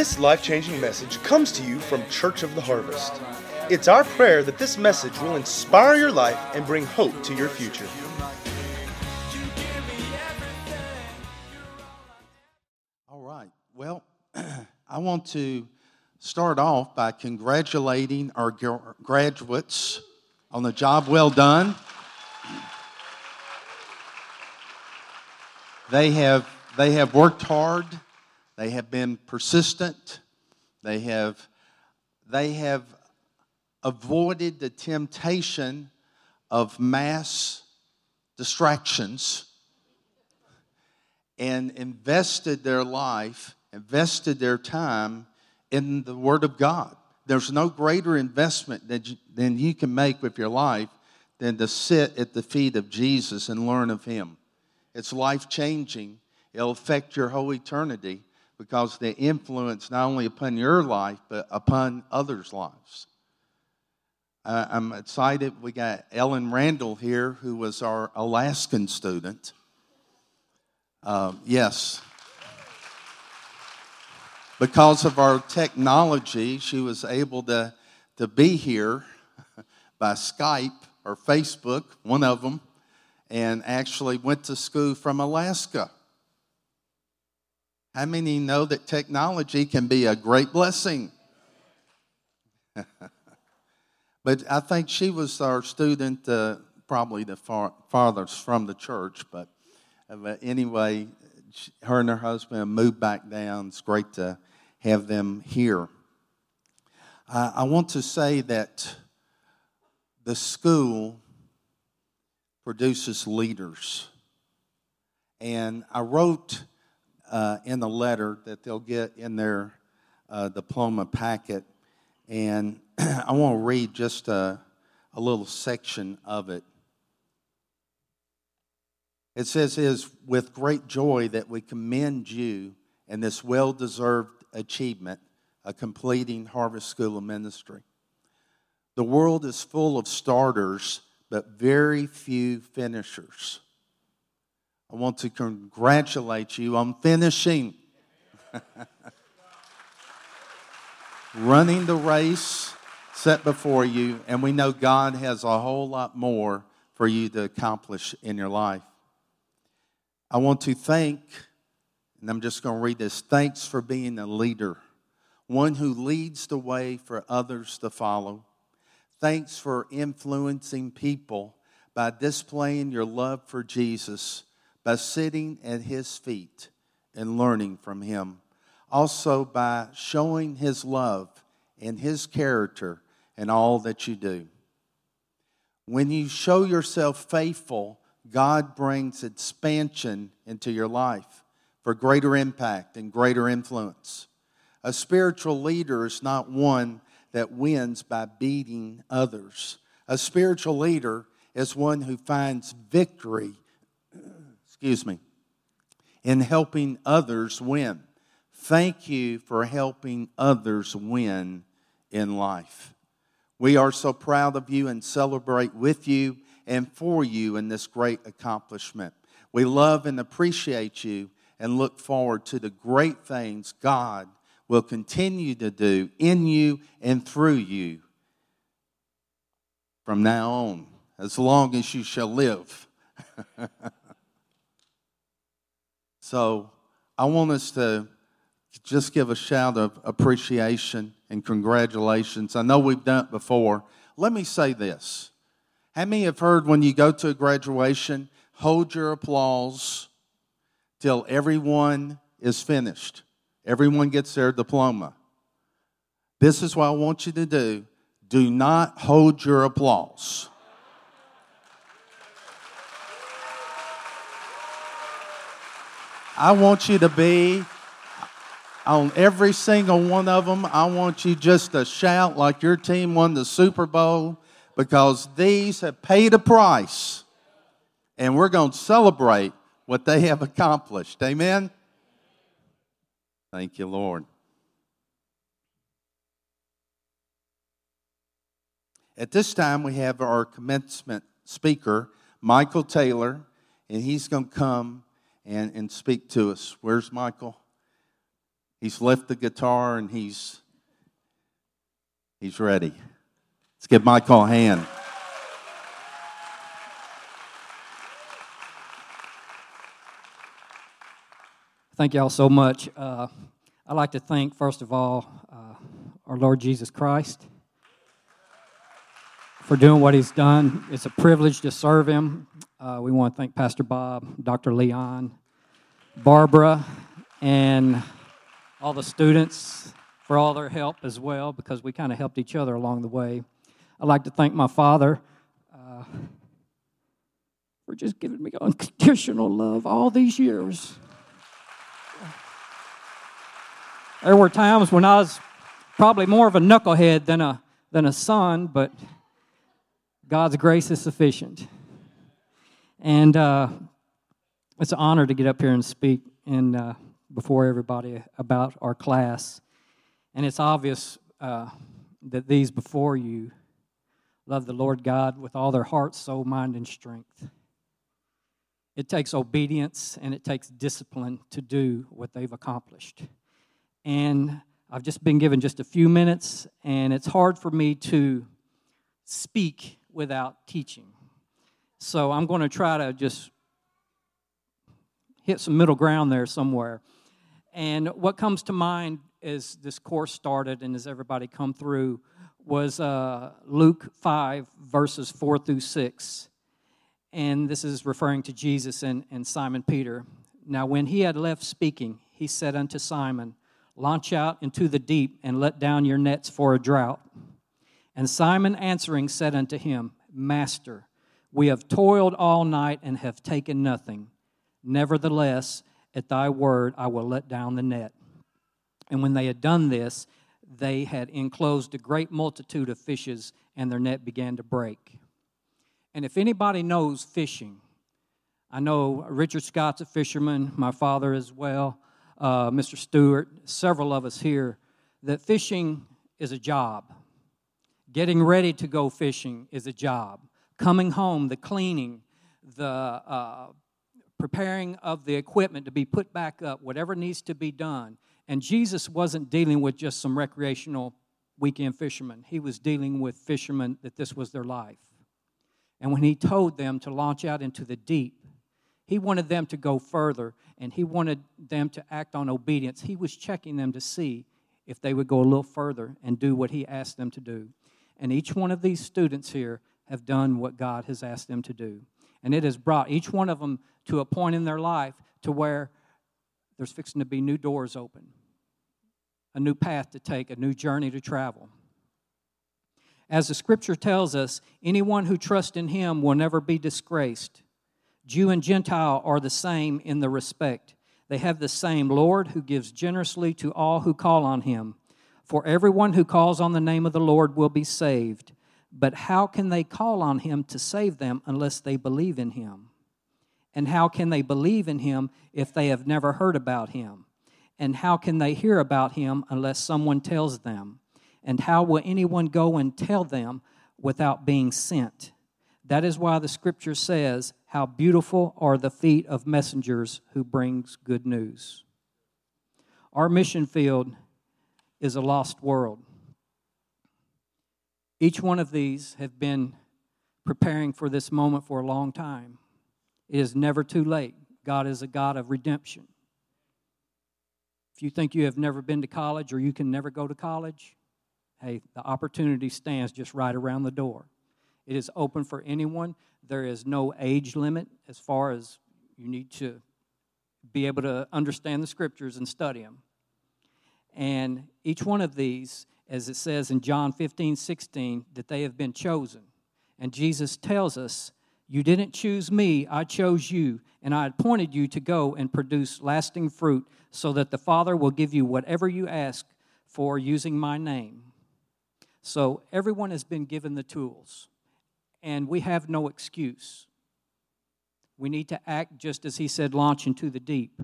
This life changing message comes to you from Church of the Harvest. It's our prayer that this message will inspire your life and bring hope to your future. All right. Well, I want to start off by congratulating our graduates on the job well done. They have, they have worked hard, they have been persistent, they have, they have avoided the temptation of mass distractions and invested their life, invested their time in the Word of God. There's no greater investment that you, than you can make with your life than to sit at the feet of Jesus and learn of Him. It's life changing. It'll affect your whole eternity because the influence not only upon your life, but upon others' lives. Uh, I'm excited. We got Ellen Randall here, who was our Alaskan student. Uh, yes. Because of our technology, she was able to, to be here by Skype or Facebook, one of them and actually went to school from Alaska. How many know that technology can be a great blessing? but I think she was our student, uh, probably the far, farthest from the church. But, uh, but anyway, she, her and her husband moved back down. It's great to have them here. Uh, I want to say that the school produces leaders. And I wrote uh, in the letter that they'll get in their uh, diploma packet, and I want to read just a, a little section of it. It says, It is with great joy that we commend you in this well deserved achievement of completing Harvest School of Ministry. The world is full of starters but very few finishers. I want to congratulate you on finishing. Running the race set before you, and we know God has a whole lot more for you to accomplish in your life. I want to thank, and I'm just going to read this thanks for being a leader, one who leads the way for others to follow. Thanks for influencing people by displaying your love for Jesus, by sitting at his feet and learning from him. Also, by showing his love and his character in all that you do. When you show yourself faithful, God brings expansion into your life for greater impact and greater influence. A spiritual leader is not one that wins by beating others. A spiritual leader is one who finds victory, excuse me, in helping others win. Thank you for helping others win in life. We are so proud of you and celebrate with you and for you in this great accomplishment. We love and appreciate you and look forward to the great things God will continue to do in you and through you from now on, as long as you shall live. so I want us to just give a shout of appreciation and congratulations. I know we've done it before. Let me say this. How many have heard when you go to a graduation, hold your applause till everyone is finished? Everyone gets their diploma. This is what I want you to do do not hold your applause. I want you to be on every single one of them. I want you just to shout like your team won the Super Bowl because these have paid a price. And we're going to celebrate what they have accomplished. Amen? Thank you, Lord. At this time, we have our commencement speaker, Michael Taylor, and he's going to come and, and speak to us. Where's Michael? He's left the guitar and he's he's ready. Let's give Michael a hand. Thank y'all so much. Uh, I'd like to thank, first of all, uh, our Lord Jesus Christ for doing what He's done. It's a privilege to serve Him. Uh, we want to thank Pastor Bob, Dr. Leon, Barbara, and all the students for all their help as well, because we kind of helped each other along the way. I'd like to thank my father uh, for just giving me unconditional love all these years. There were times when I was probably more of a knucklehead than a, than a son, but God's grace is sufficient. And uh, it's an honor to get up here and speak and uh, before everybody about our class. And it's obvious uh, that these before you love the Lord God with all their heart, soul, mind, and strength. It takes obedience and it takes discipline to do what they've accomplished and I've just been given just a few minutes, and it's hard for me to speak without teaching. So I'm going to try to just hit some middle ground there somewhere. And what comes to mind as this course started and as everybody come through was uh, Luke 5, verses 4 through 6. And this is referring to Jesus and, and Simon Peter. Now, when he had left speaking, he said unto Simon, Launch out into the deep and let down your nets for a drought. And Simon answering said unto him, Master, we have toiled all night and have taken nothing. Nevertheless, at thy word I will let down the net. And when they had done this, they had enclosed a great multitude of fishes, and their net began to break. And if anybody knows fishing, I know Richard Scott's a fisherman, my father as well uh, Mr. Stewart, several of us here, that fishing is a job. Getting ready to go fishing is a job. Coming home, the cleaning, the uh, preparing of the equipment to be put back up, whatever needs to be done. And Jesus wasn't dealing with just some recreational weekend fishermen, he was dealing with fishermen that this was their life. And when he told them to launch out into the deep, he wanted them to go further and he wanted them to act on obedience. He was checking them to see if they would go a little further and do what he asked them to do. And each one of these students here have done what God has asked them to do. And it has brought each one of them to a point in their life to where there's fixing to be new doors open, a new path to take, a new journey to travel. As the scripture tells us, anyone who trusts in him will never be disgraced. Jew and Gentile are the same in the respect. They have the same Lord who gives generously to all who call on him. For everyone who calls on the name of the Lord will be saved. But how can they call on him to save them unless they believe in him? And how can they believe in him if they have never heard about him? And how can they hear about him unless someone tells them? And how will anyone go and tell them without being sent? That is why the scripture says, How beautiful are the feet of messengers who brings good news. Our mission field is a lost world. Each one of these have been preparing for this moment for a long time. It is never too late. God is a God of redemption. If you think you have never been to college or you can never go to college, hey, the opportunity stands just right around the door. It is open for anyone. There is no age limit as far as you need to be able to understand the scriptures and study them. And each one of these, as it says in John 15, 16, that they have been chosen. And Jesus tells us, You didn't choose me, I chose you, and I appointed you to go and produce lasting fruit, so that the Father will give you whatever you ask for using my name. So everyone has been given the tools and we have no excuse. We need to act just as he said, launch into the deep.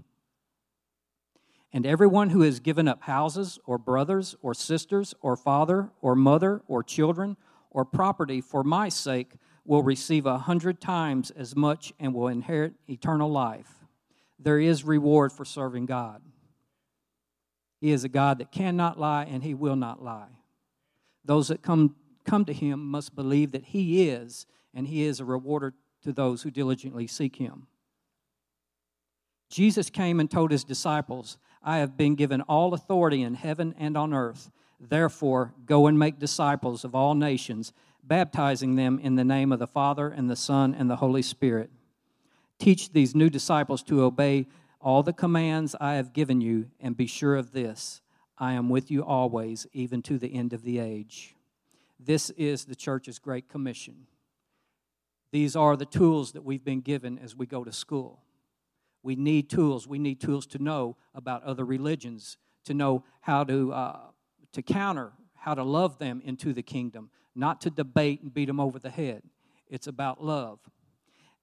And everyone who has given up houses, or brothers, or sisters, or father, or mother, or children, or property for my sake will receive a hundred times as much and will inherit eternal life. There is reward for serving God. He is a God that cannot lie and he will not lie. Those that come, come to him must believe that he is, and he is a rewarder to those who diligently seek him. Jesus came and told his disciples, I have been given all authority in heaven and on earth. Therefore, go and make disciples of all nations, baptizing them in the name of the Father and the Son and the Holy Spirit. Teach these new disciples to obey all the commands I have given you, and be sure of this I am with you always, even to the end of the age. This is the church's great commission. These are the tools that we've been given as we go to school. We need tools. We need tools to know about other religions, to know how to, uh, to counter, how to love them into the kingdom, not to debate and beat them over the head. It's about love.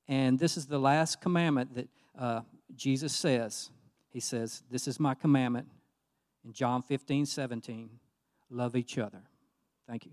And this is the last commandment that uh, Jesus says. He says, This is my commandment in John 15, 17. Love each other. Thank you.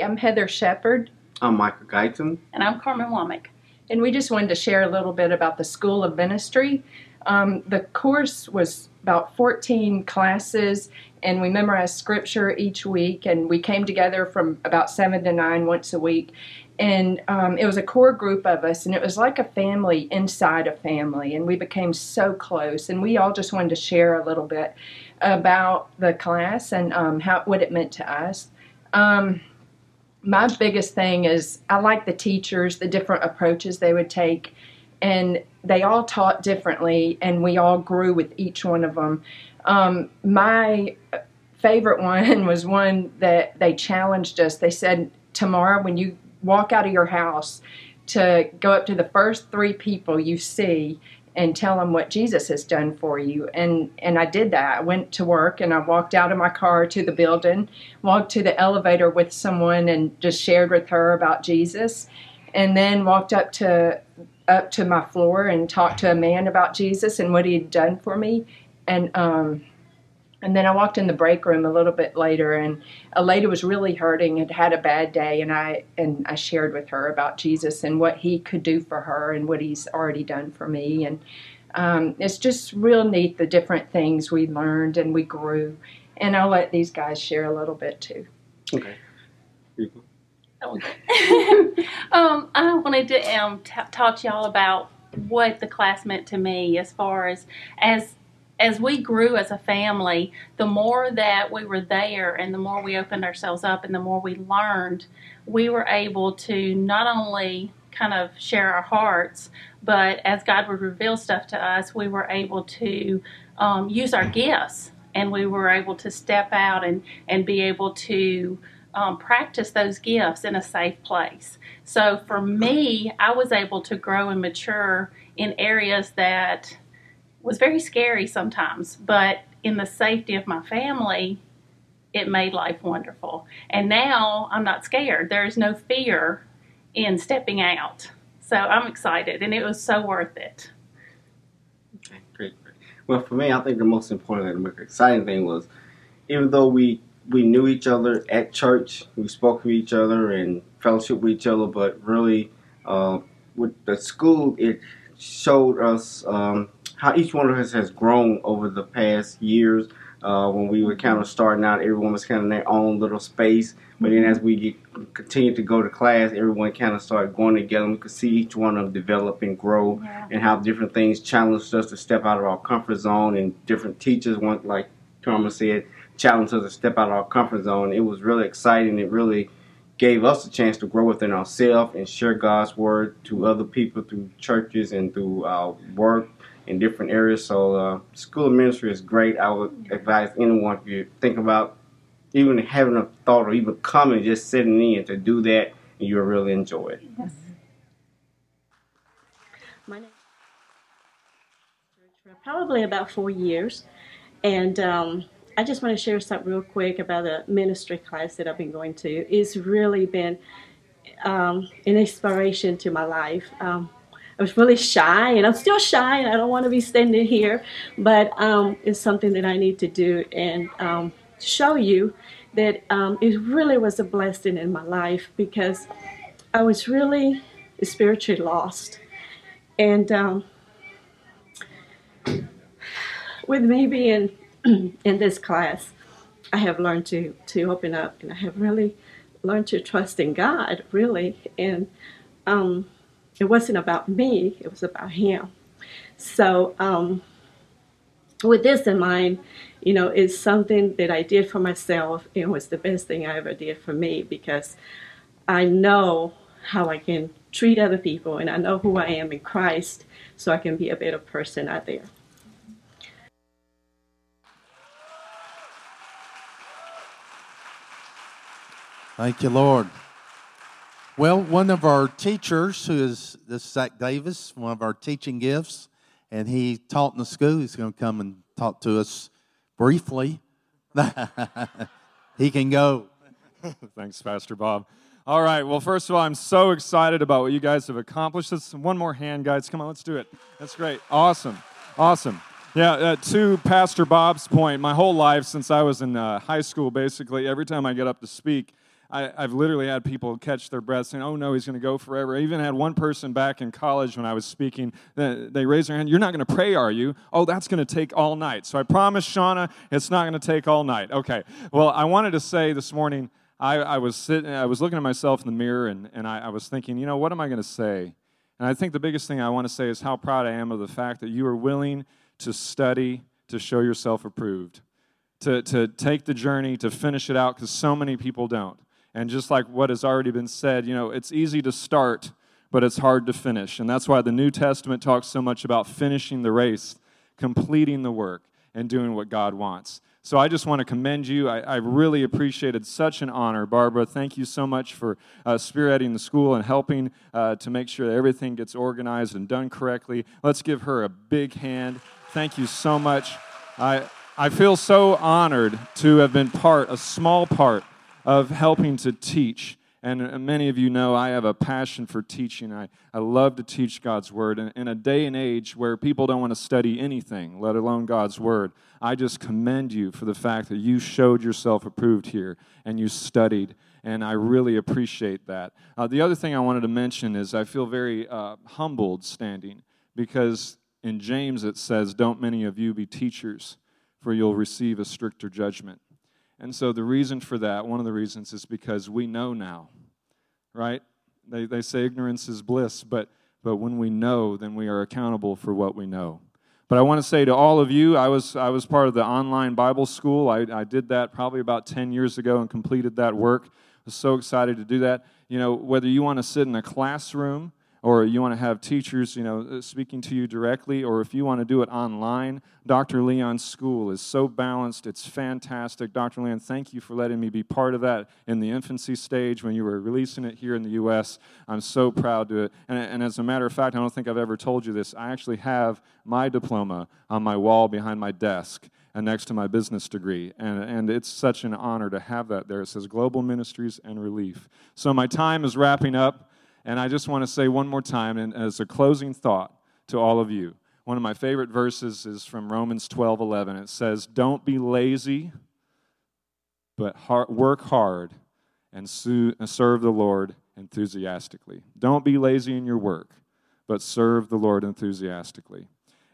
I'm Heather Shepard. I'm Michael Guyton. And I'm Carmen Womack. And we just wanted to share a little bit about the School of Ministry. Um, the course was about 14 classes, and we memorized scripture each week, and we came together from about 7 to 9 once a week. And um, it was a core group of us, and it was like a family inside a family, and we became so close. And we all just wanted to share a little bit about the class and um, how what it meant to us. Um, my biggest thing is I like the teachers, the different approaches they would take, and they all taught differently, and we all grew with each one of them. Um, my favorite one was one that they challenged us. They said, Tomorrow, when you walk out of your house, to go up to the first three people you see and tell them what Jesus has done for you. And and I did that. I went to work and I walked out of my car to the building, walked to the elevator with someone and just shared with her about Jesus, and then walked up to up to my floor and talked to a man about Jesus and what he had done for me. And um and then I walked in the break room a little bit later, and a lady was really hurting, had had a bad day, and I and I shared with her about Jesus and what He could do for her and what He's already done for me, and um, it's just real neat the different things we learned and we grew. And I'll let these guys share a little bit too. Okay. um, I wanted to um, t- talk to y'all about what the class meant to me as far as as as we grew as a family, the more that we were there and the more we opened ourselves up and the more we learned, we were able to not only kind of share our hearts, but as God would reveal stuff to us, we were able to um, use our gifts and we were able to step out and, and be able to um, practice those gifts in a safe place. So for me, I was able to grow and mature in areas that was very scary sometimes, but in the safety of my family, it made life wonderful. And now I'm not scared. There's no fear in stepping out. So I'm excited, and it was so worth it. Okay, great, great. Well, for me, I think the most important and most exciting thing was, even though we we knew each other at church, we spoke to each other and fellowship with each other, but really, uh, with the school, it showed us um, how each one of us has grown over the past years. Uh, when we were kind of starting out, everyone was kind of in their own little space. But then as we get, continued to go to class, everyone kind of started going together. We could see each one of them develop and grow, yeah. and how different things challenged us to step out of our comfort zone. And different teachers, want, like Carmen said, challenged us to step out of our comfort zone. It was really exciting. It really gave us a chance to grow within ourselves and share God's word to other people through churches and through our work in different areas. So uh, school of ministry is great. I would advise anyone if you think about even having a thought or even coming, just sitting in to do that, and you'll really enjoy it. Yes. My name for probably about four years, and um, I just want to share something real quick about the ministry class that I've been going to. It's really been um, an inspiration to my life. Um, I was really shy, and I'm still shy, and I don't want to be standing here, but um, it's something that I need to do and um, show you that um, it really was a blessing in my life because I was really spiritually lost. And um, with me being in this class, I have learned to, to open up and I have really learned to trust in God, really. And um, it wasn't about me, it was about Him. So, um, with this in mind, you know, it's something that I did for myself and was the best thing I ever did for me because I know how I can treat other people and I know who I am in Christ so I can be a better person out there. Thank you, Lord. Well, one of our teachers, who is this Zach Davis, one of our teaching gifts, and he taught in the school. He's going to come and talk to us briefly. he can go. Thanks, Pastor Bob. All right. Well, first of all, I'm so excited about what you guys have accomplished. Let's, one more hand, guys. Come on, let's do it. That's great. Awesome. Awesome. Yeah, uh, to Pastor Bob's point, my whole life since I was in uh, high school, basically, every time I get up to speak, I, have literally had people catch their breath saying, oh no, he's going to go forever. I even had one person back in college when I was speaking, they raised their hand, you're not going to pray, are you? Oh, that's going to take all night. So I promise, Shauna, it's not going to take all night. Okay. Well, I wanted to say this morning, I, I was sitting, I was looking at myself in the mirror and, and I, I was thinking, you know, what am I going to say? And I think the biggest thing I want to say is how proud I am of the fact that you are willing to study to show yourself approved, to, to take the journey, to finish it out, because so many people don't. And just like what has already been said, you know, it's easy to start, but it's hard to finish. And that's why the New Testament talks so much about finishing the race, completing the work, and doing what God wants. So I just want to commend you. I, I really appreciated such an honor. Barbara, thank you so much for uh, spearheading the school and helping uh, to make sure that everything gets organized and done correctly. Let's give her a big hand. Thank you so much. I, I feel so honored to have been part, a small part, of helping to teach. And many of you know I have a passion for teaching. I, I love to teach God's Word. And in a day and age where people don't want to study anything, let alone God's Word, I just commend you for the fact that you showed yourself approved here and you studied. And I really appreciate that. Uh, the other thing I wanted to mention is I feel very uh, humbled standing because in James it says, Don't many of you be teachers, for you'll receive a stricter judgment. And so the reason for that, one of the reasons, is because we know now, right? They, they say ignorance is bliss, but, but when we know, then we are accountable for what we know. But I want to say to all of you, I was, I was part of the online Bible school. I, I did that probably about 10 years ago and completed that work. I was so excited to do that. You know, whether you want to sit in a classroom or you want to have teachers, you know, uh, speaking to you directly, or if you want to do it online, Dr. Leon's school is so balanced. It's fantastic. Dr. Leon, thank you for letting me be part of that in the infancy stage when you were releasing it here in the U.S. I'm so proud to it. And, and as a matter of fact, I don't think I've ever told you this. I actually have my diploma on my wall behind my desk and next to my business degree. And, and it's such an honor to have that there. It says Global Ministries and Relief. So my time is wrapping up. And I just want to say one more time, and as a closing thought to all of you, one of my favorite verses is from Romans 12 11. It says, Don't be lazy, but hard, work hard and serve the Lord enthusiastically. Don't be lazy in your work, but serve the Lord enthusiastically.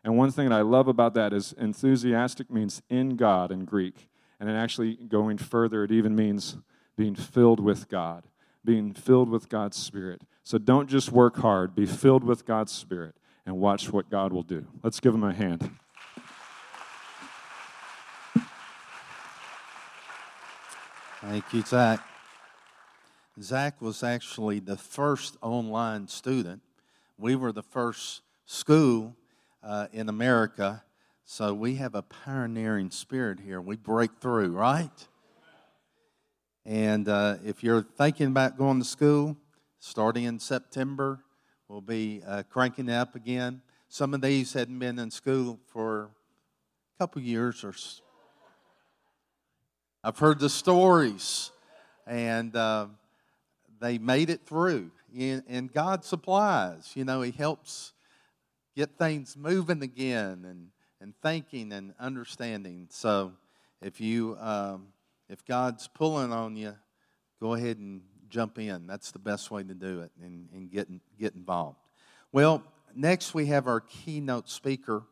And one thing that I love about that is enthusiastic means in God in Greek. And then actually going further, it even means being filled with God, being filled with God's Spirit. So don't just work hard, be filled with God's Spirit and watch what God will do. Let's give him a hand. Thank you, Zach. Zach was actually the first online student. We were the first school uh, in America, so we have a pioneering spirit here. We break through, right? And uh, if you're thinking about going to school, starting in September. We'll be uh, cranking up again. Some of these hadn't been in school for a couple years or so. I've heard the stories, and uh, they made it through. And, God supplies. You know, He helps get things moving again and, and thinking and understanding. So if you um, if God's pulling on you, go ahead and jump in. That's the best way to do it and, and get, get involved. Well, next we have our keynote speaker,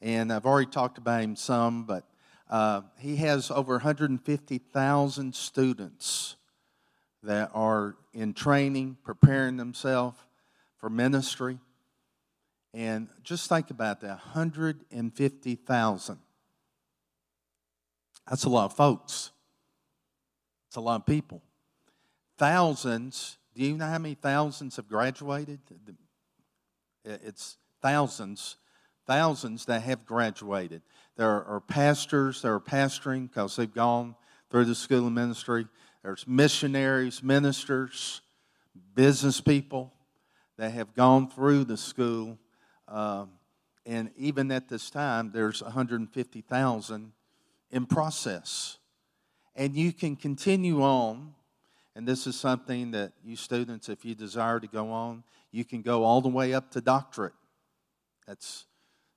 and I've already talked about him some, but uh, he has over 150,000 students that are in training, preparing themselves for ministry. And just think about that 150,000. That's a lot of folks. It's a lot of people. Thousands, do you know how many thousands have graduated? It's thousands, thousands that have graduated. There are pastors that are pastoring because they've gone through the school of ministry. There's missionaries, ministers, business people that have gone through the school. Um, and even at this time, there's 150,000 in process. And you can continue on, and this is something that you students, if you desire to go on, you can go all the way up to doctorate. That's,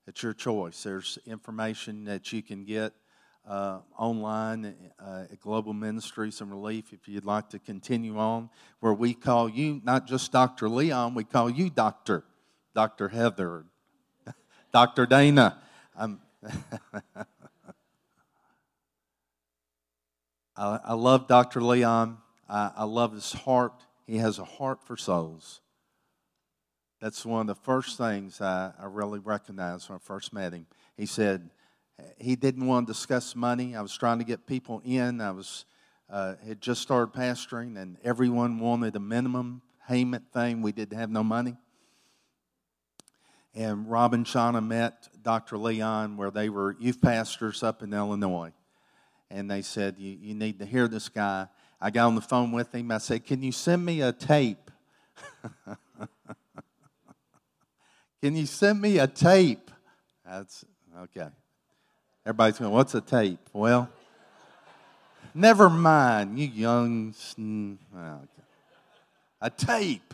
that's your choice. There's information that you can get uh, online uh, at Global Ministries and Relief if you'd like to continue on, where we call you not just Dr. Leon, we call you Doctor, Dr. Heather, Dr. Dana. I, I love Dr. Leon. I, I love his heart. He has a heart for souls. That's one of the first things I, I really recognized when I first met him. He said he didn't want to discuss money. I was trying to get people in. I was uh, had just started pastoring, and everyone wanted a minimum payment thing. We didn't have no money. And Rob and Shauna met Dr. Leon where they were youth pastors up in Illinois and they said, you, you need to hear this guy. I got on the phone with him. I said, Can you send me a tape? Can you send me a tape? That's okay. Everybody's going, What's a tape? Well, never mind, you young. Oh, okay. A tape.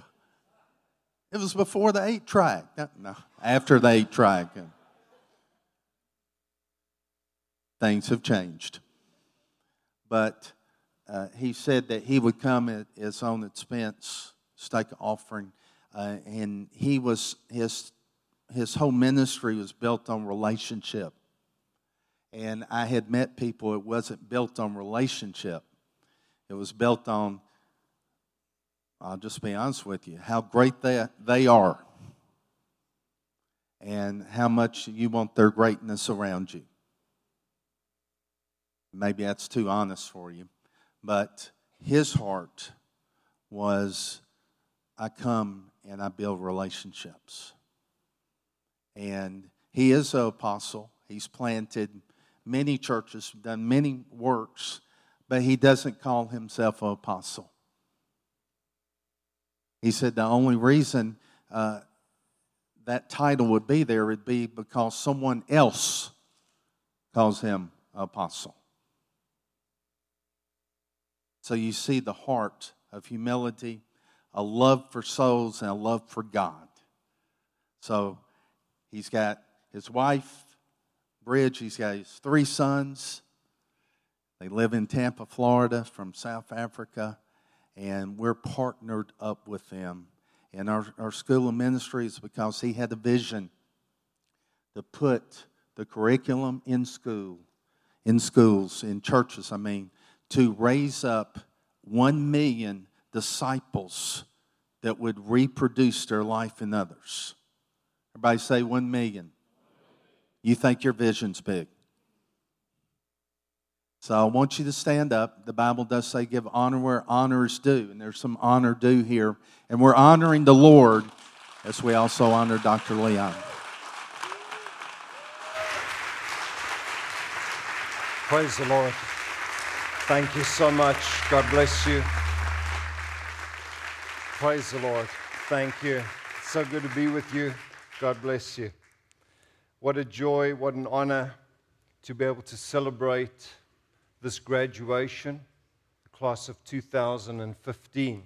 It was before the eight track. No, after the eight track. Things have changed but uh, he said that he would come at his own expense, stake offering, uh, and he was his his whole ministry was built on relationship. And I had met people; it wasn't built on relationship; it was built on. I'll just be honest with you: how great they they are, and how much you want their greatness around you. Maybe that's too honest for you. But his heart was I come and I build relationships. And he is an apostle. He's planted many churches, done many works, but he doesn't call himself an apostle. He said the only reason uh, that title would be there would be because someone else calls him apostle. So you see the heart of humility, a love for souls, and a love for God. So he's got his wife, Bridge, he's got his three sons. They live in Tampa, Florida, from South Africa, and we're partnered up with them. And our, our school of ministries because he had a vision to put the curriculum in school, in schools, in churches, I mean, to raise up one million disciples that would reproduce their life in others. Everybody say one million. You think your vision's big. So I want you to stand up. The Bible does say give honor where honor is due, and there's some honor due here. And we're honoring the Lord as we also honor Dr. Leon. Praise the Lord. Thank you so much. God bless you. Praise the Lord. Thank you. So good to be with you. God bless you. What a joy, what an honor to be able to celebrate this graduation, the class of 2015.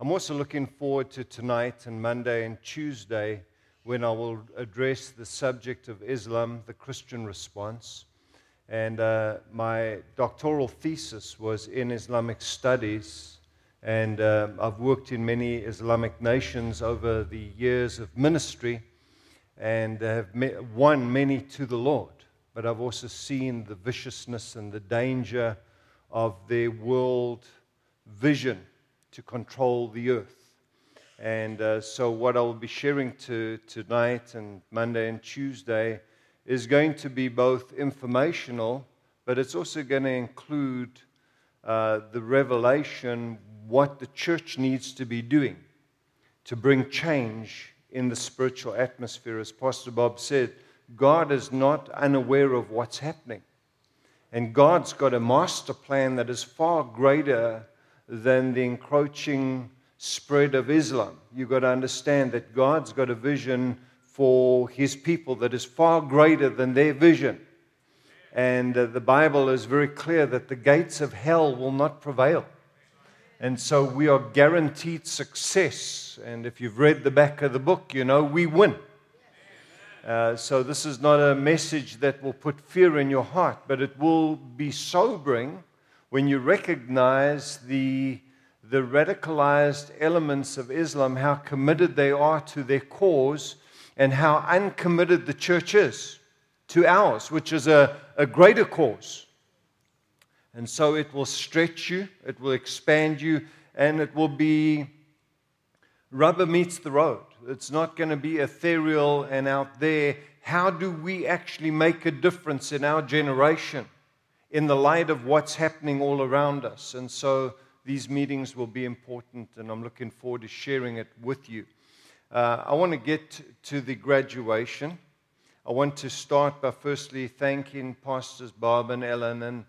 I'm also looking forward to tonight and Monday and Tuesday when I will address the subject of Islam, the Christian response. And uh, my doctoral thesis was in Islamic studies. And uh, I've worked in many Islamic nations over the years of ministry and have won many to the Lord. But I've also seen the viciousness and the danger of their world vision to control the earth. And uh, so, what I'll be sharing to, tonight and Monday and Tuesday is going to be both informational, but it's also going to include uh, the revelation what the church needs to be doing to bring change in the spiritual atmosphere. As Pastor Bob said, God is not unaware of what's happening. And God's got a master plan that is far greater than the encroaching spread of Islam. You've got to understand that God's got a vision for his people that is far greater than their vision. And uh, the Bible is very clear that the gates of hell will not prevail. And so we are guaranteed success. And if you've read the back of the book, you know we win. Uh, so this is not a message that will put fear in your heart, but it will be sobering when you recognize the, the radicalized elements of Islam, how committed they are to their cause, and how uncommitted the church is to ours, which is a, a greater cause. And so it will stretch you, it will expand you, and it will be rubber meets the road. It's not going to be ethereal and out there. How do we actually make a difference in our generation in the light of what's happening all around us? And so these meetings will be important, and I'm looking forward to sharing it with you. Uh, I want to get to the graduation. I want to start by firstly thanking Pastors Bob and Ellen and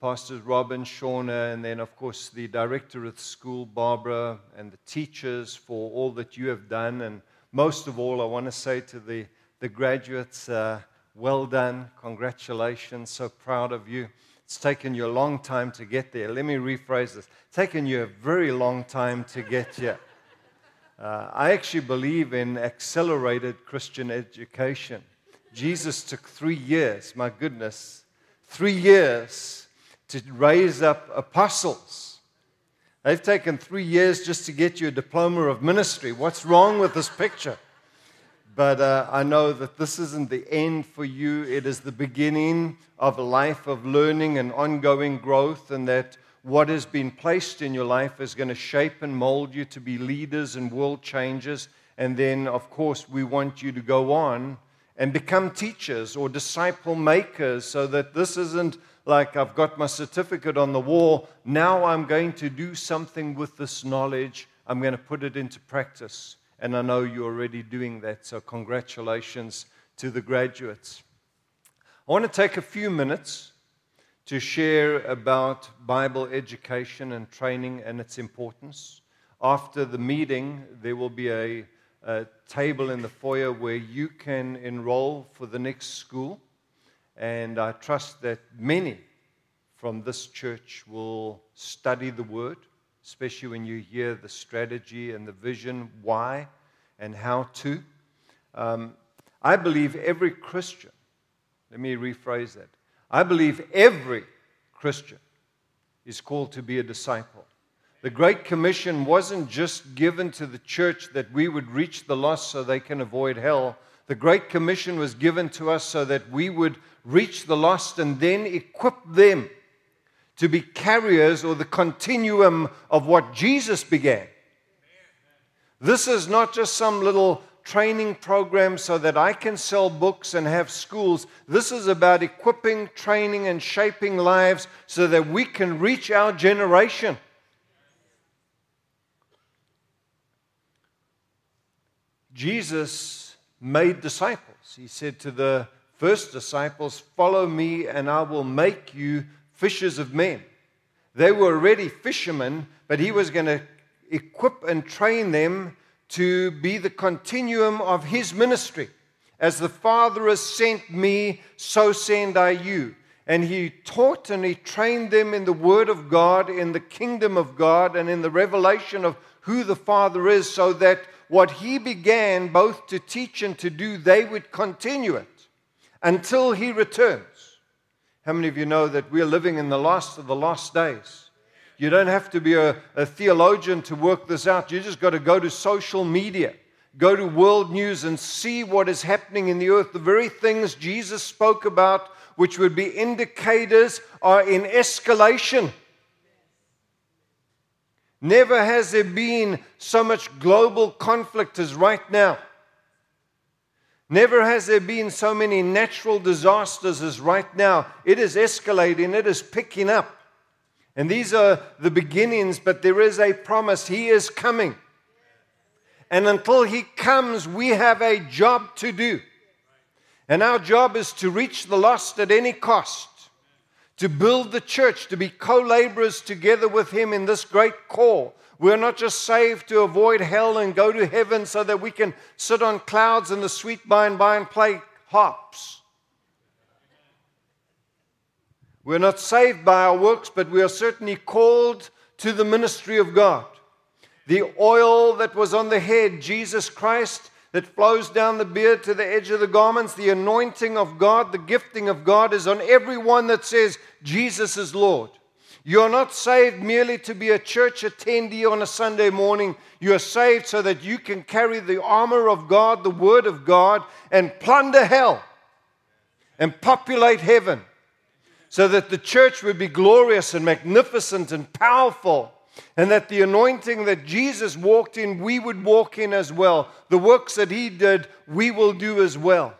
Pastors Robin, Shauna, and then, of course, the director of the school, Barbara, and the teachers for all that you have done. And most of all, I want to say to the, the graduates, uh, well done, congratulations, so proud of you. It's taken you a long time to get there. Let me rephrase this it's taken you a very long time to get here. Uh, I actually believe in accelerated Christian education. Jesus took three years, my goodness, three years to raise up apostles. They've taken three years just to get you a diploma of ministry. What's wrong with this picture? But uh, I know that this isn't the end for you. It is the beginning of a life of learning and ongoing growth, and that what has been placed in your life is going to shape and mold you to be leaders and world changers. And then, of course, we want you to go on and become teachers or disciple makers so that this isn't like I've got my certificate on the wall. Now I'm going to do something with this knowledge. I'm going to put it into practice. And I know you're already doing that. So, congratulations to the graduates. I want to take a few minutes to share about Bible education and training and its importance. After the meeting, there will be a, a table in the foyer where you can enroll for the next school. And I trust that many from this church will study the word, especially when you hear the strategy and the vision, why and how to. Um, I believe every Christian, let me rephrase that. I believe every Christian is called to be a disciple. The Great Commission wasn't just given to the church that we would reach the lost so they can avoid hell. The Great Commission was given to us so that we would reach the lost and then equip them to be carriers or the continuum of what Jesus began. This is not just some little training program so that I can sell books and have schools. This is about equipping, training, and shaping lives so that we can reach our generation. Jesus made disciples. He said to the first disciples, Follow me, and I will make you fishers of men. They were already fishermen, but he was going to equip and train them to be the continuum of his ministry. As the Father has sent me, so send I you. and he taught and he trained them in the Word of God, in the kingdom of God, and in the revelation of who the Father is, so that what he began both to teach and to do, they would continue it until he returns. How many of you know that we're living in the last of the last days? You don't have to be a, a theologian to work this out. You just got to go to social media, go to world news, and see what is happening in the earth. The very things Jesus spoke about, which would be indicators, are in escalation. Never has there been so much global conflict as right now. Never has there been so many natural disasters as right now. It is escalating, it is picking up. And these are the beginnings, but there is a promise. He is coming. And until He comes, we have a job to do. And our job is to reach the lost at any cost, to build the church, to be co laborers together with Him in this great call we're not just saved to avoid hell and go to heaven so that we can sit on clouds in the sweet by and by and play harps. We're not saved by our works, but we are certainly called to the ministry of God. The oil that was on the head, Jesus Christ, that flows down the beard to the edge of the garments, the anointing of God, the gifting of God is on everyone that says Jesus is Lord. You're not saved merely to be a church attendee on a Sunday morning. You're saved so that you can carry the armor of God, the Word of God, and plunder hell and populate heaven so that the church would be glorious and magnificent and powerful. And that the anointing that Jesus walked in, we would walk in as well. The works that he did, we will do as well.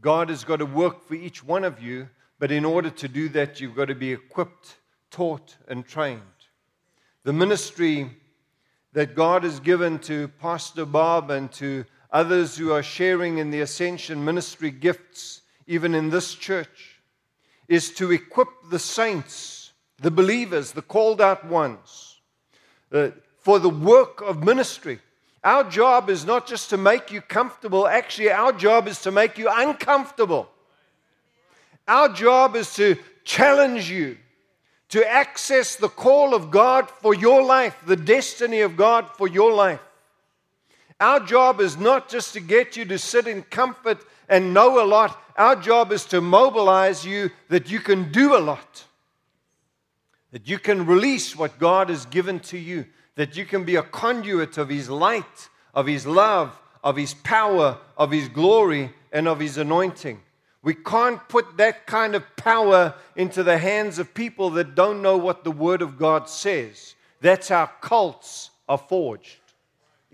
God has got to work for each one of you but in order to do that, you've got to be equipped, taught, and trained. The ministry that God has given to Pastor Bob and to others who are sharing in the Ascension ministry gifts, even in this church, is to equip the saints, the believers, the called out ones, uh, for the work of ministry. Our job is not just to make you comfortable, actually, our job is to make you uncomfortable. Our job is to challenge you to access the call of God for your life, the destiny of God for your life. Our job is not just to get you to sit in comfort and know a lot. Our job is to mobilize you that you can do a lot, that you can release what God has given to you, that you can be a conduit of His light, of His love, of His power, of His glory, and of His anointing. We can't put that kind of power into the hands of people that don't know what the Word of God says. That's how cults are forged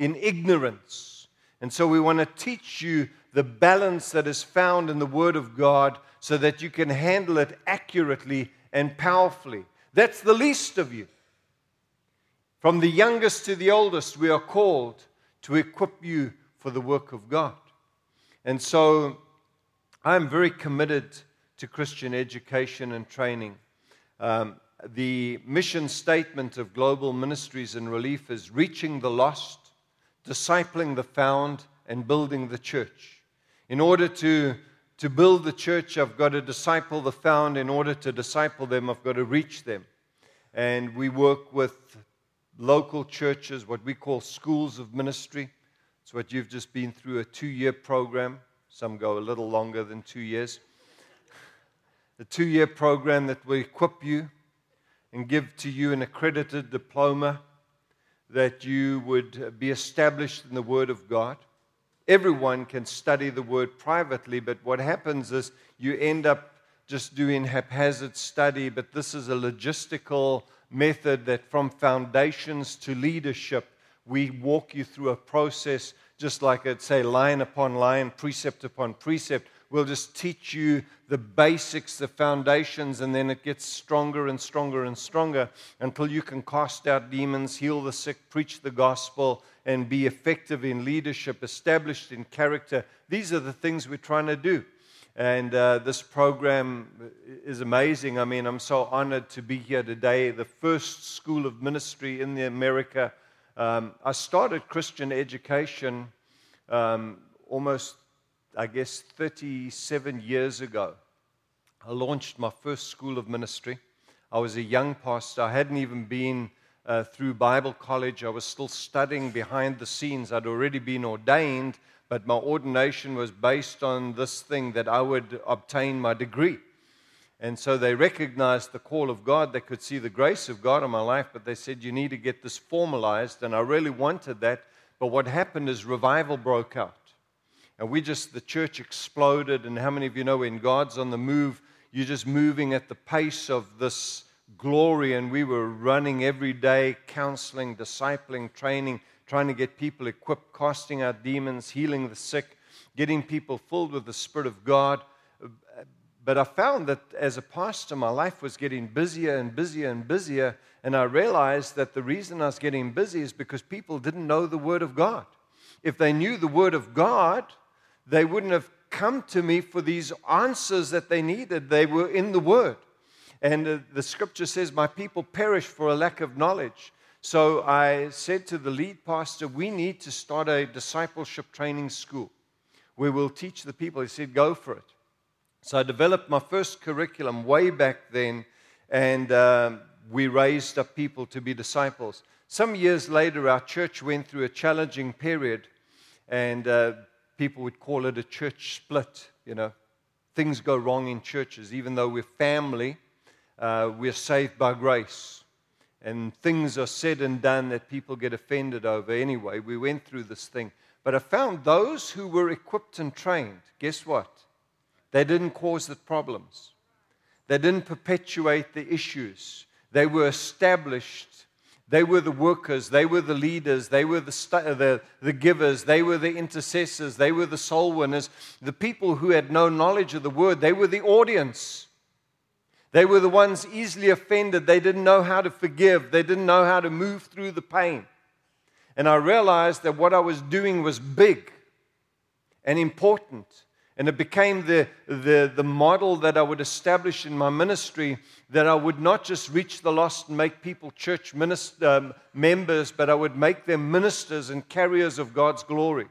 in ignorance. And so we want to teach you the balance that is found in the Word of God so that you can handle it accurately and powerfully. That's the least of you. From the youngest to the oldest, we are called to equip you for the work of God. And so I'm very committed to Christian education and training. Um, the mission statement of Global Ministries and Relief is reaching the lost, discipling the found, and building the church. In order to, to build the church, I've got to disciple the found. In order to disciple them, I've got to reach them. And we work with local churches, what we call schools of ministry. It's what you've just been through a two year program. Some go a little longer than two years. The two year program that will equip you and give to you an accredited diploma that you would uh, be established in the Word of God. Everyone can study the Word privately, but what happens is you end up just doing haphazard study, but this is a logistical method that from foundations to leadership, we walk you through a process just like I'd say line upon line, precept upon precept. We'll just teach you the basics, the foundations, and then it gets stronger and stronger and stronger until you can cast out demons, heal the sick, preach the gospel, and be effective in leadership, established in character. These are the things we're trying to do. And uh, this program is amazing. I mean, I'm so honored to be here today. The first school of ministry in the America um, I started Christian education um, almost I guess, 37 years ago, I launched my first school of ministry. I was a young pastor. I hadn't even been uh, through Bible college. I was still studying behind the scenes. I'd already been ordained, but my ordination was based on this thing that I would obtain my degree. And so they recognized the call of God. They could see the grace of God in my life, but they said, You need to get this formalized. And I really wanted that. But what happened is revival broke out. And we just, the church exploded. And how many of you know when God's on the move, you're just moving at the pace of this glory? And we were running every day, counseling, discipling, training, trying to get people equipped, casting out demons, healing the sick, getting people filled with the Spirit of God but I found that as a pastor, my life was getting busier and busier and busier. And I realized that the reason I was getting busy is because people didn't know the Word of God. If they knew the Word of God, they wouldn't have come to me for these answers that they needed. They were in the Word. And uh, the scripture says, My people perish for a lack of knowledge. So I said to the lead pastor, We need to start a discipleship training school where we'll teach the people. He said, Go for it. So I developed my first curriculum way back then, and um, we raised up people to be disciples. Some years later, our church went through a challenging period, and uh, people would call it a church split. You know, things go wrong in churches, even though we're family, uh, we're saved by grace. And things are said and done that people get offended over anyway. We went through this thing. But I found those who were equipped and trained, guess what? They didn't cause the problems. They didn't perpetuate the issues. They were established. They were the workers. They were the leaders. They were the, the, the givers. They were the intercessors. They were the soul winners. The people who had no knowledge of the word, they were the audience. They were the ones easily offended. They didn't know how to forgive. They didn't know how to move through the pain. And I realized that what I was doing was big and important. And it became the, the, the model that I would establish in my ministry that I would not just reach the lost and make people church minister, um, members, but I would make them ministers and carriers of God's glory,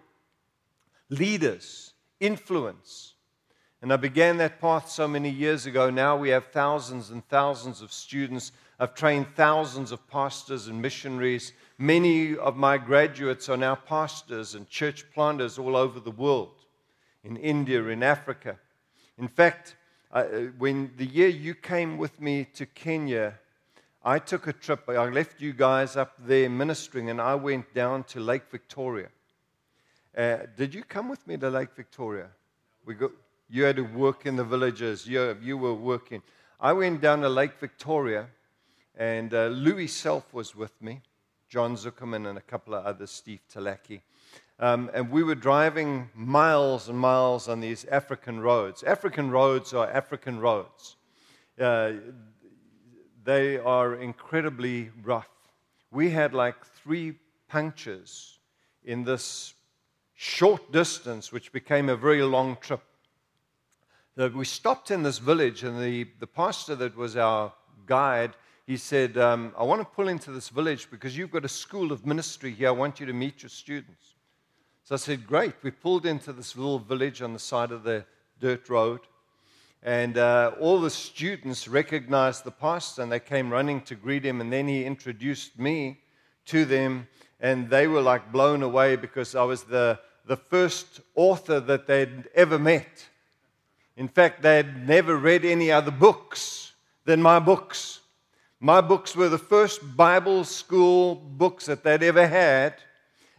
leaders, influence. And I began that path so many years ago. Now we have thousands and thousands of students. I've trained thousands of pastors and missionaries. Many of my graduates are now pastors and church planters all over the world in India, in Africa. In fact, uh, when the year you came with me to Kenya, I took a trip. I left you guys up there ministering, and I went down to Lake Victoria. Uh, did you come with me to Lake Victoria? We you had to work in the villages. You, you were working. I went down to Lake Victoria, and uh, Louis Self was with me, John Zuckerman, and a couple of others, Steve Talaki. Um, and we were driving miles and miles on these African roads. African roads are African roads. Uh, they are incredibly rough. We had like three punctures in this short distance, which became a very long trip. So we stopped in this village, and the, the pastor that was our guide, he said, um, I want to pull into this village because you've got a school of ministry here. I want you to meet your students. So I said, Great. We pulled into this little village on the side of the dirt road. And uh, all the students recognized the pastor and they came running to greet him. And then he introduced me to them. And they were like blown away because I was the, the first author that they'd ever met. In fact, they had never read any other books than my books. My books were the first Bible school books that they'd ever had.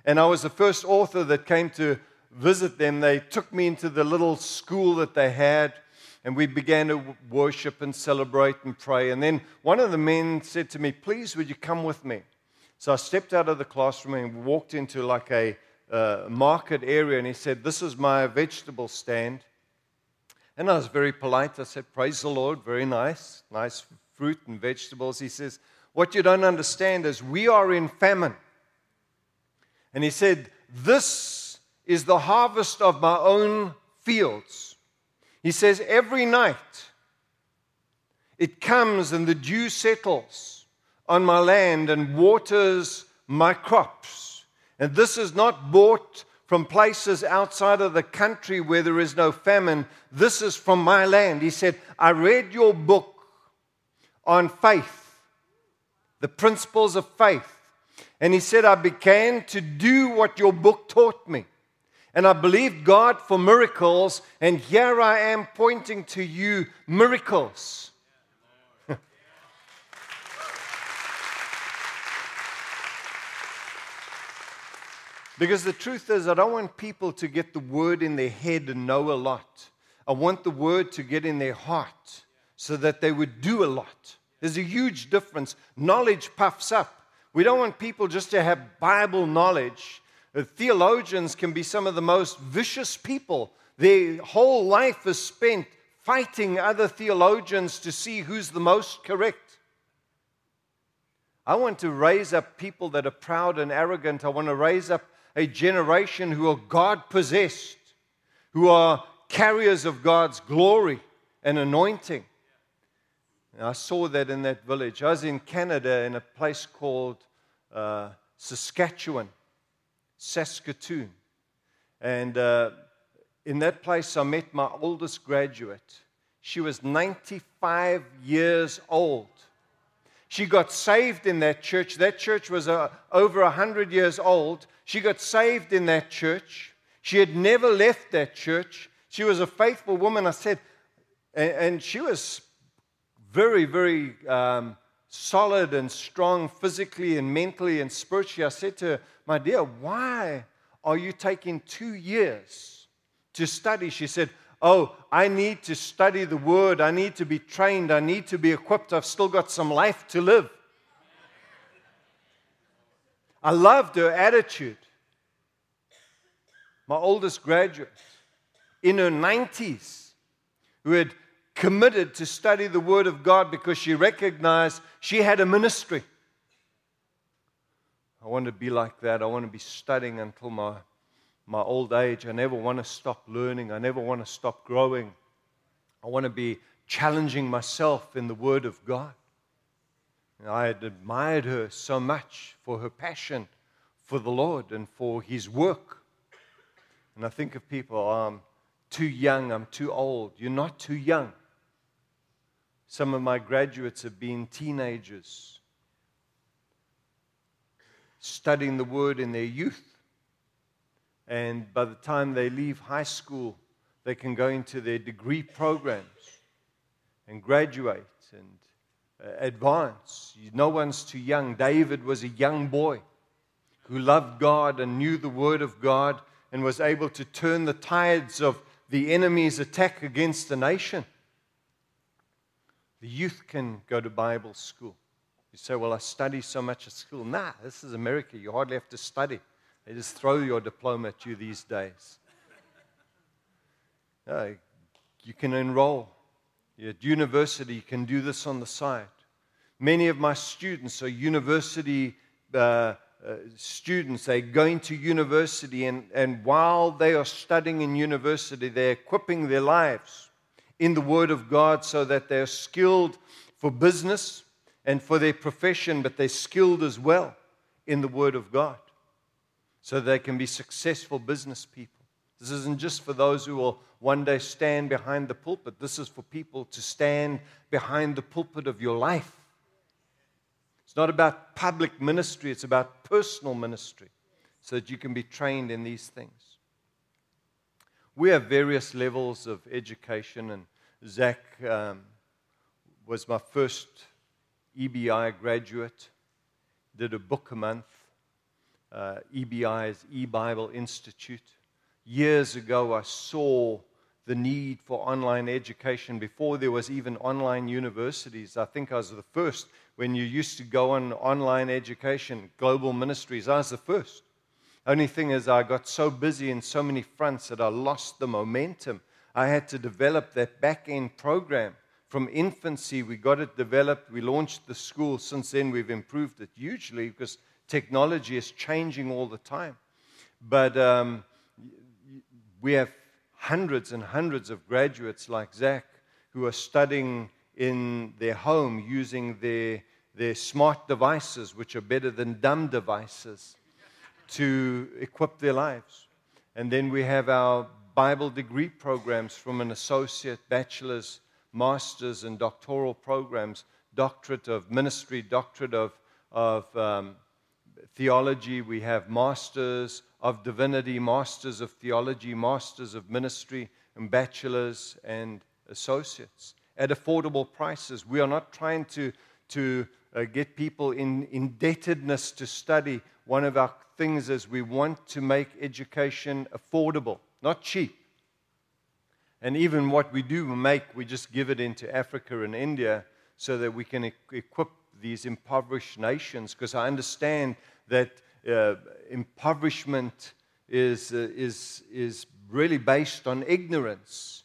And I was the first author that came to visit them. They took me into the little school that they had, and we began to worship and celebrate and pray. And then one of the men said to me, Please, would you come with me? So I stepped out of the classroom and walked into like a uh, market area, and he said, This is my vegetable stand. And I was very polite. I said, Praise the Lord, very nice, nice fruit and vegetables. He says, What you don't understand is we are in famine. And he said, This is the harvest of my own fields. He says, Every night it comes and the dew settles on my land and waters my crops. And this is not bought from places outside of the country where there is no famine. This is from my land. He said, I read your book on faith, the principles of faith. And he said, I began to do what your book taught me. And I believed God for miracles, and here I am pointing to you miracles. because the truth is, I don't want people to get the word in their head and know a lot. I want the word to get in their heart so that they would do a lot. There's a huge difference. Knowledge puffs up. We don't want people just to have Bible knowledge. Uh, theologians can be some of the most vicious people. Their whole life is spent fighting other theologians to see who's the most correct. I want to raise up people that are proud and arrogant. I want to raise up a generation who are God possessed, who are carriers of God's glory and anointing. And I saw that in that village. I was in Canada in a place called uh, Saskatchewan, Saskatoon. And uh, in that place, I met my oldest graduate. She was 95 years old. She got saved in that church. That church was uh, over 100 years old. She got saved in that church. She had never left that church. She was a faithful woman. I said, and, and she was very, very um, solid and strong physically and mentally and spiritually. I said to her, My dear, why are you taking two years to study? She said, Oh, I need to study the word. I need to be trained. I need to be equipped. I've still got some life to live. I loved her attitude. My oldest graduate, in her 90s, who had committed to study the Word of God because she recognized she had a ministry. I want to be like that. I want to be studying until my, my old age. I never want to stop learning. I never want to stop growing. I want to be challenging myself in the Word of God. And I had admired her so much for her passion for the Lord and for His work. And I think of people, oh, I'm too young, I'm too old. You're not too young. Some of my graduates have been teenagers, studying the Word in their youth. And by the time they leave high school, they can go into their degree programs and graduate and uh, advance. No one's too young. David was a young boy who loved God and knew the Word of God and was able to turn the tides of the enemy's attack against the nation. The youth can go to Bible school. You say, Well, I study so much at school. Nah, this is America. You hardly have to study. They just throw your diploma at you these days. You can enroll. At university, you can do this on the side. Many of my students are university uh, uh, students. They're going to university, and, and while they are studying in university, they're equipping their lives in the Word of God so that they're skilled for business and for their profession, but they're skilled as well in the Word of God so they can be successful business people. This isn't just for those who will one day stand behind the pulpit, this is for people to stand behind the pulpit of your life. It's not about public ministry, it's about personal ministry so that you can be trained in these things. We have various levels of education, and Zach um, was my first EBI graduate, did a book a month. Uh, EBI is E Bible Institute. Years ago, I saw the need for online education before there was even online universities. I think I was the first when you used to go on online education, global ministries. I was the first. Only thing is, I got so busy in so many fronts that I lost the momentum I had to develop that back end program. From infancy, we got it developed. We launched the school. Since then, we've improved it hugely because technology is changing all the time. But um, we have hundreds and hundreds of graduates like Zach who are studying in their home using their, their smart devices, which are better than dumb devices, to equip their lives. And then we have our Bible degree programs from an associate, bachelor's, master's, and doctoral programs doctorate of ministry, doctorate of, of um, theology. We have masters of divinity, masters of theology, masters of ministry, and bachelors and associates at affordable prices. We are not trying to, to uh, get people in indebtedness to study. One of our things is we want to make education affordable, not cheap. And even what we do make, we just give it into Africa and India so that we can equip these impoverished nations. Because I understand that uh, impoverishment is, uh, is, is really based on ignorance.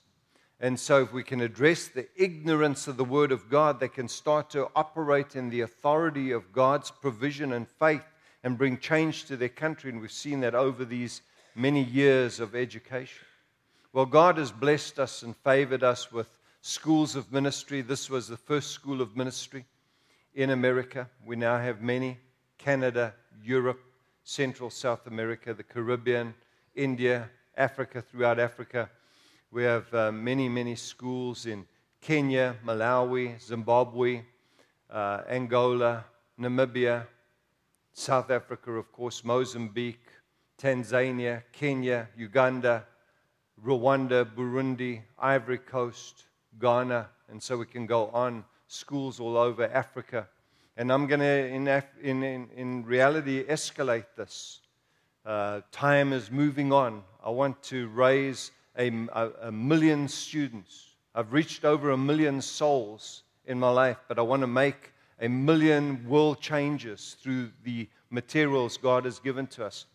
And so, if we can address the ignorance of the Word of God, they can start to operate in the authority of God's provision and faith and bring change to their country. And we've seen that over these many years of education. Well, God has blessed us and favored us with schools of ministry. This was the first school of ministry in America. We now have many Canada, Europe, Central South America, the Caribbean, India, Africa, throughout Africa. We have uh, many, many schools in Kenya, Malawi, Zimbabwe, uh, Angola, Namibia, South Africa, of course, Mozambique, Tanzania, Kenya, Uganda, Rwanda, Burundi, Ivory Coast, Ghana, and so we can go on. Schools all over Africa. And I'm going to, in, in, in, reality, escalate this. Uh, time is moving on. I want to raise a, a, a million students. I've reached over a million souls in my life, but I want to make a million world changes through the materials God has given to us.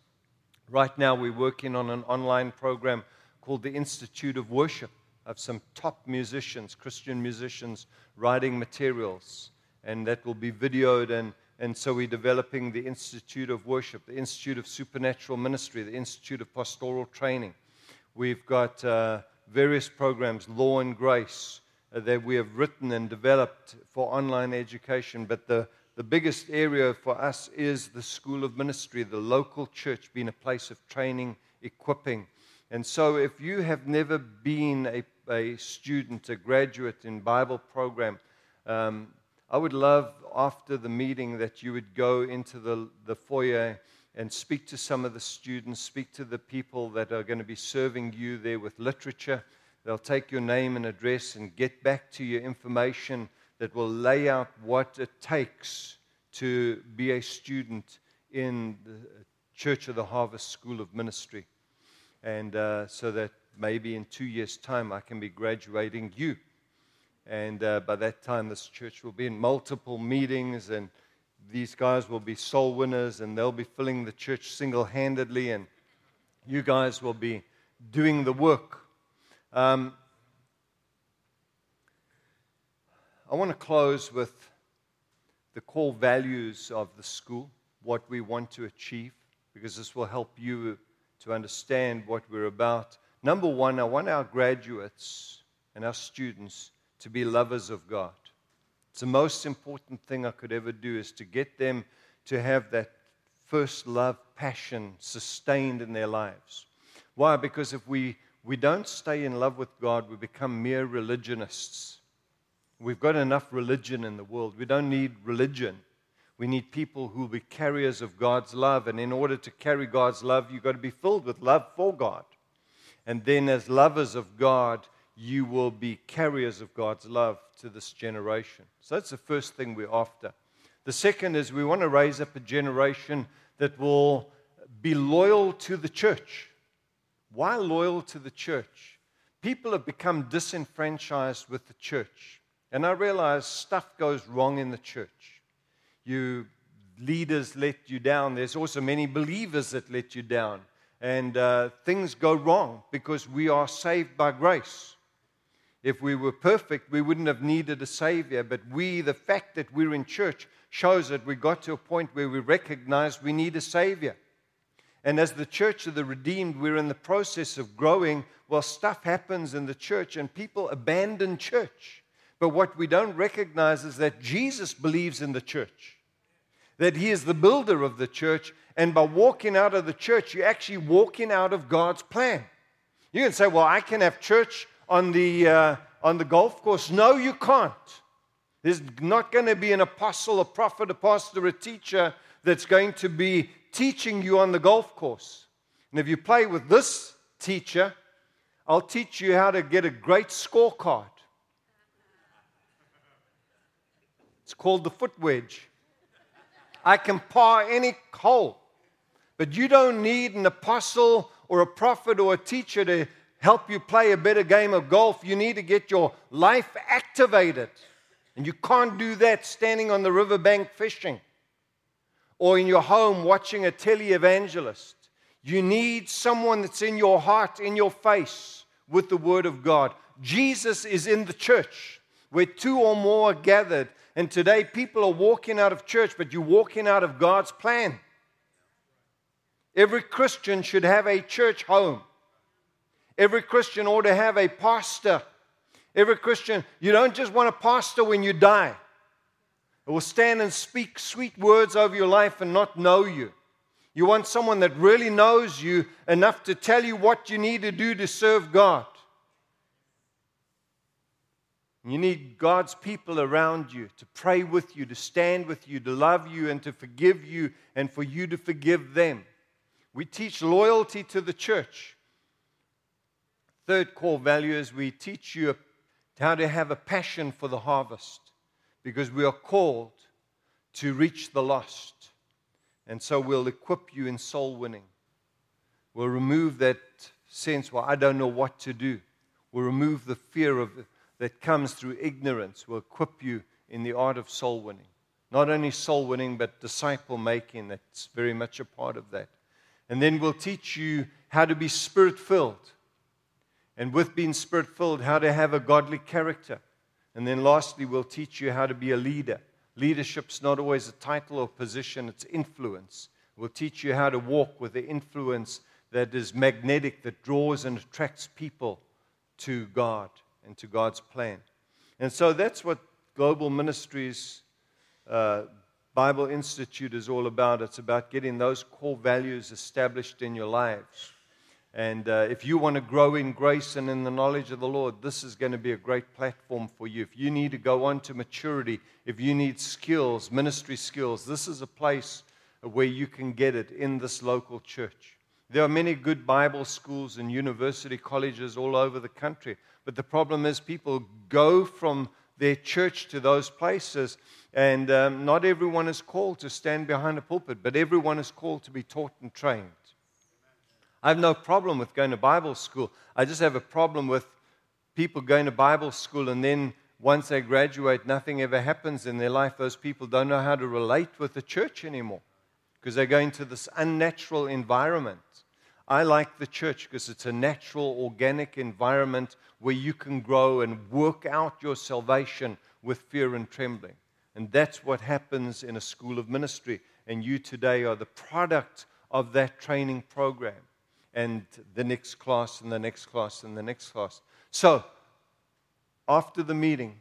Right now, we're working on an online program called the Institute of Worship of some top musicians, Christian musicians, writing materials. And that will be videoed. And, and so we're developing the Institute of Worship, the Institute of Supernatural Ministry, the Institute of Pastoral Training. We've got uh, various programs, Law and Grace, that we have written and developed for online education. But the, the biggest area for us is the School of Ministry, the local church being a place of training, equipping. And so, if you have never been a, a student, a graduate in Bible program, um, I would love after the meeting that you would go into the, the foyer and speak to some of the students, speak to the people that are going to be serving you there with literature. They'll take your name and address and get back to you information that will lay out what it takes to be a student in the Church of the Harvest School of Ministry. And uh, so that maybe in two years' time I can be graduating you. And uh, by that time, this church will be in multiple meetings and these guys will be soul winners and they'll be filling the church single handedly, and you guys will be doing the work. Um, I want to close with the core values of the school, what we want to achieve, because this will help you to understand what we're about. Number one, I want our graduates and our students to be lovers of God. It's the most important thing I could ever do is to get them to have that first love passion sustained in their lives. Why? Because if we, we don't stay in love with God, we become mere religionists. We've got enough religion in the world. We don't need religion. We need people who will be carriers of God's love. And in order to carry God's love, you've got to be filled with love for God. And then, as lovers of God, you will be carriers of God's love to this generation. So that's the first thing we're after. The second is we want to raise up a generation that will be loyal to the church. Why loyal to the church? People have become disenfranchised with the church. And I realize stuff goes wrong in the church. You leaders let you down. There's also many believers that let you down. And uh, things go wrong because we are saved by grace. If we were perfect, we wouldn't have needed a Savior. But we, the fact that we're in church, shows that we got to a point where we recognize we need a Savior. And as the church of the redeemed, we're in the process of growing. Well, stuff happens in the church and people abandon church. But what we don't recognize is that Jesus believes in the church. that He is the builder of the church. And by walking out of the church, you're actually walking out of God's plan. You can say, Well, I can have church on the, uh, on the golf course. No, you can't. There's not going to be an apostle, a prophet, a pastor, a teacher that's going to be teaching you on the golf course. And if you play with this teacher, I'll teach you how to get a great scorecard. It's called the foot wedge. I can par any hole. But you don't need an apostle or a prophet or a teacher to help you play a better game of golf. You need to get your life activated. And you can't do that standing on the riverbank fishing or in your home watching a televangelist. You need someone that's in your heart, in your face with the Word of God. Jesus is in the church where two or more are gathered. And today people are walking out of church, but you're walking out of God's plan. Every Christian should have a church home. Every Christian ought to have a pastor. Every Christian, you don't just want a pastor when you die. It will stand and speak sweet words over your life and not know you. You want someone that really knows you enough to tell you what you need to do to serve God. You need God's people around you to pray with you, to stand with you, to love you, and to forgive you, and for you to forgive them. We teach loyalty to the church. Third core value is we teach you how to have a passion for the harvest because we are called to reach the lost. And so we'll equip you in soul winning. We'll remove that sense, well, I don't know what to do. We'll remove the fear of that comes through ignorance. We'll equip you in the art of soul winning. Not only soul winning, but disciple making. That's very much a part of that. And then we'll teach you how to be spirit filled. And with being spirit filled, how to have a godly character. And then lastly, we'll teach you how to be a leader. Leadership's not always a title or position, it's influence. We'll teach you how to walk with the influence that is magnetic, that draws and attracts people to God and to God's plan. And so that's what Global Ministries uh, Bible Institute is all about. It's about getting those core values established in your lives. And uh, if you want to grow in grace and in the knowledge of the Lord, this is going to be a great platform for you. If you need to go on to maturity, if you need skills, ministry skills, this is a place where you can get it in this local church. There are many good Bible schools and university colleges all over the country, but the problem is people go from their church to those places, and um, not everyone is called to stand behind a pulpit, but everyone is called to be taught and trained. I have no problem with going to Bible school. I just have a problem with people going to Bible school and then once they graduate, nothing ever happens in their life. Those people don't know how to relate with the church anymore because they're going to this unnatural environment. I like the church because it's a natural, organic environment where you can grow and work out your salvation with fear and trembling. And that's what happens in a school of ministry. And you today are the product of that training program and the next class and the next class and the next class. So, after the meeting,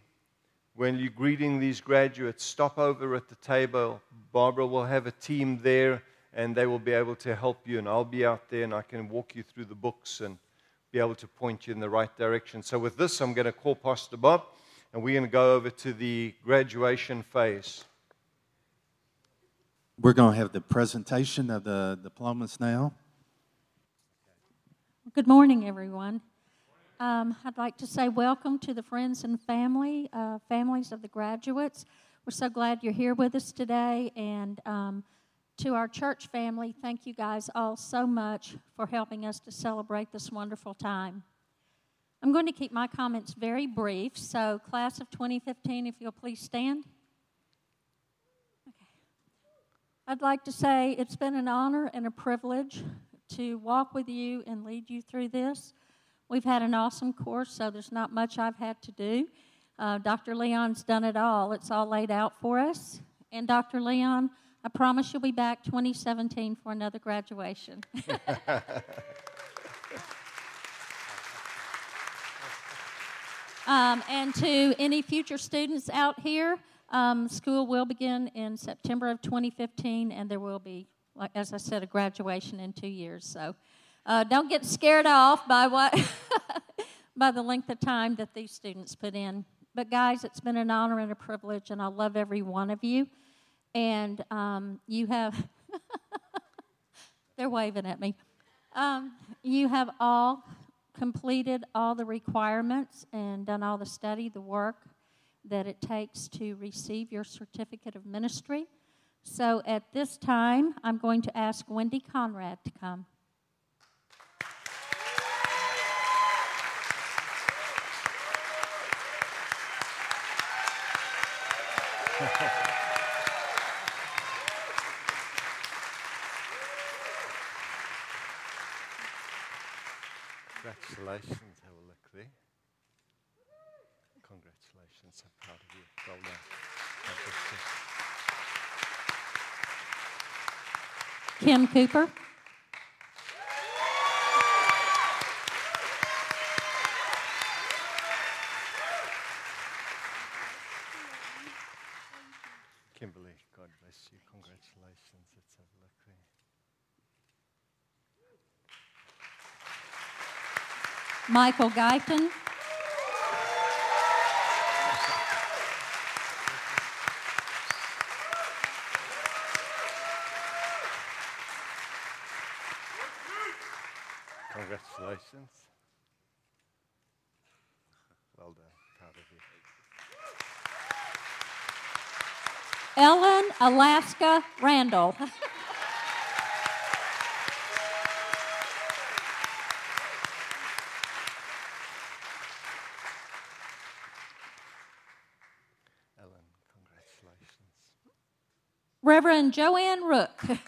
when you're greeting these graduates, stop over at the table. Barbara will have a team there and they will be able to help you. And I'll be out there and I can walk you through the books and be able to point you in the right direction. So, with this, I'm going to call Pastor Bob and we're going to go over to the graduation phase. We're going to have the presentation of the diplomas now. Good morning, everyone. Um, I'd like to say welcome to the friends and family, uh, families of the graduates. We're so glad you're here with us today. And um, to our church family, thank you guys all so much for helping us to celebrate this wonderful time. I'm going to keep my comments very brief. So, class of 2015, if you'll please stand. Okay. I'd like to say it's been an honor and a privilege to walk with you and lead you through this. We've had an awesome course, so there's not much I've had to do. Uh, Dr. Leon's done it all, it's all laid out for us. And Dr. Leon, I promise you'll be back 2017 for another graduation. um, and to any future students out here, Um, school will begin in September of 2015, and there will be, like as I said, a graduation in two years. So uh, don't get scared off by what by the length of time that these students put in. But guys, it's been an honor and a privilege, and I love every one of you. And um, you have, they're waving at me. Um, you have all completed all the requirements and done all the study, the work that it takes to receive your certificate of ministry. So at this time, I'm going to ask Wendy Conrad to come. Congratulations. Look there. Congratulations. I'm proud of you. Well done. Kim Cooper. Kimberly, God bless you. Congratulations. Let's have a look there. Michael Guyton. Congratulations. Well done. Proud of you. Ellen Alaska Randall. Ellen, congratulations. Reverend Joanne Rook.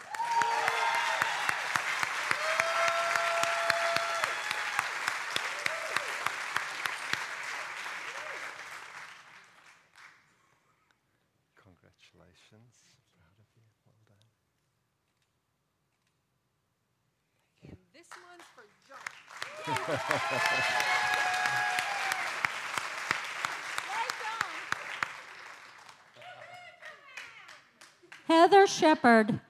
Congratulations. Proud of you. Well done. This one's for John. Done.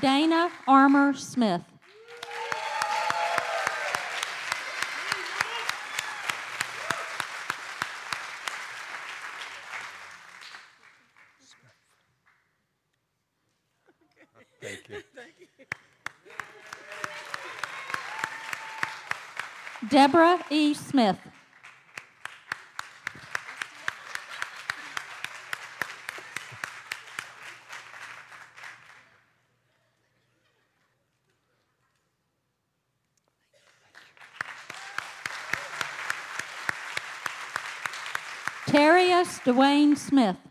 Dana Armour Smith. Deborah E. Smith. Terrius Dwayne Smith.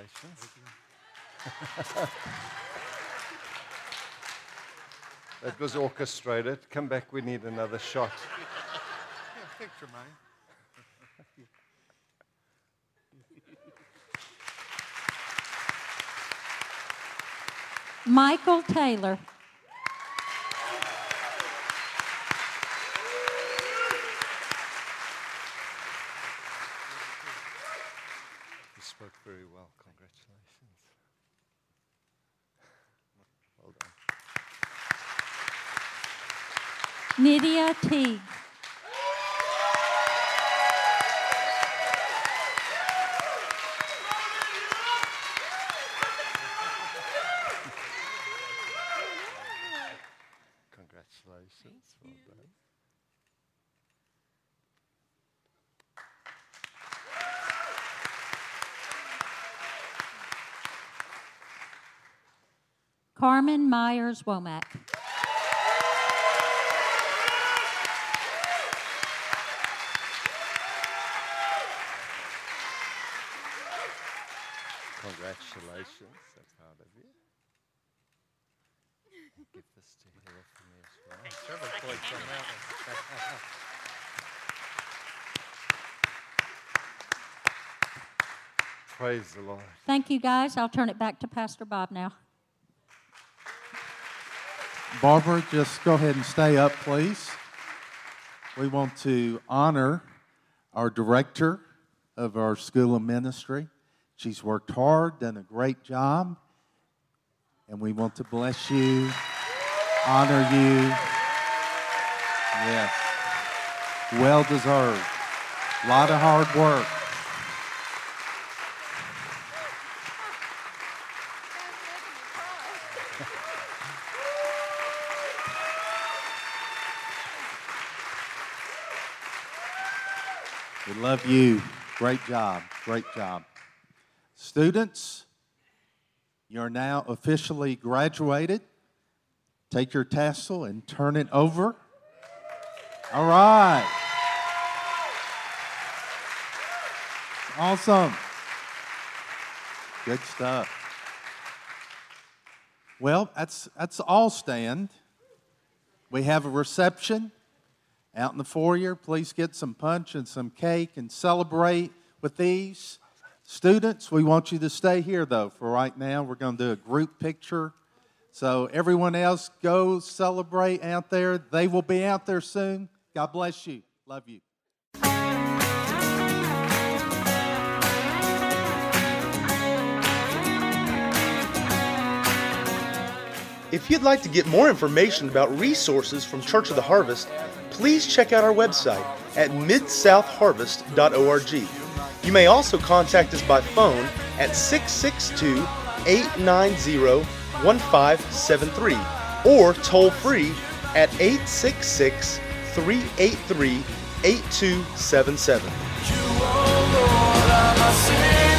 Congratulations. that was orchestrated. Come back, we need another shot. Picture, man. Michael Taylor. You spoke very well. Congratulations. Well done. Teague. Congratulations. Well done. Carmen Myers Womack. Congratulations. Congratulations. So proud of you. Give this to Hera for me as well. Several plates on that one. Praise the Lord. Thank you, guys. I'll turn it back to Pastor Bob now. Barbara, just go ahead and stay up, please. We want to honor our director of our School of Ministry. She's worked hard, done a great job, and we want to bless you, honor you. Yes, well deserved. A lot of hard work. We love you. Great job. Great job. Students, you're now officially graduated. Take your tassel and turn it over. All right. Awesome. Good stuff. Well, that's that's all stand. We have a reception out in the foyer. Please get some punch and some cake and celebrate with these. Students, we want you to stay here though for right now. We're going to do a group picture. So, everyone else, go celebrate out there. They will be out there soon. God bless you. Love you. If you'd like to get more information about resources from Church of the Harvest, please check out our website at midsouthharvest.org. You may also contact us by phone at 662 890 1573 or toll free at 866 383 8277.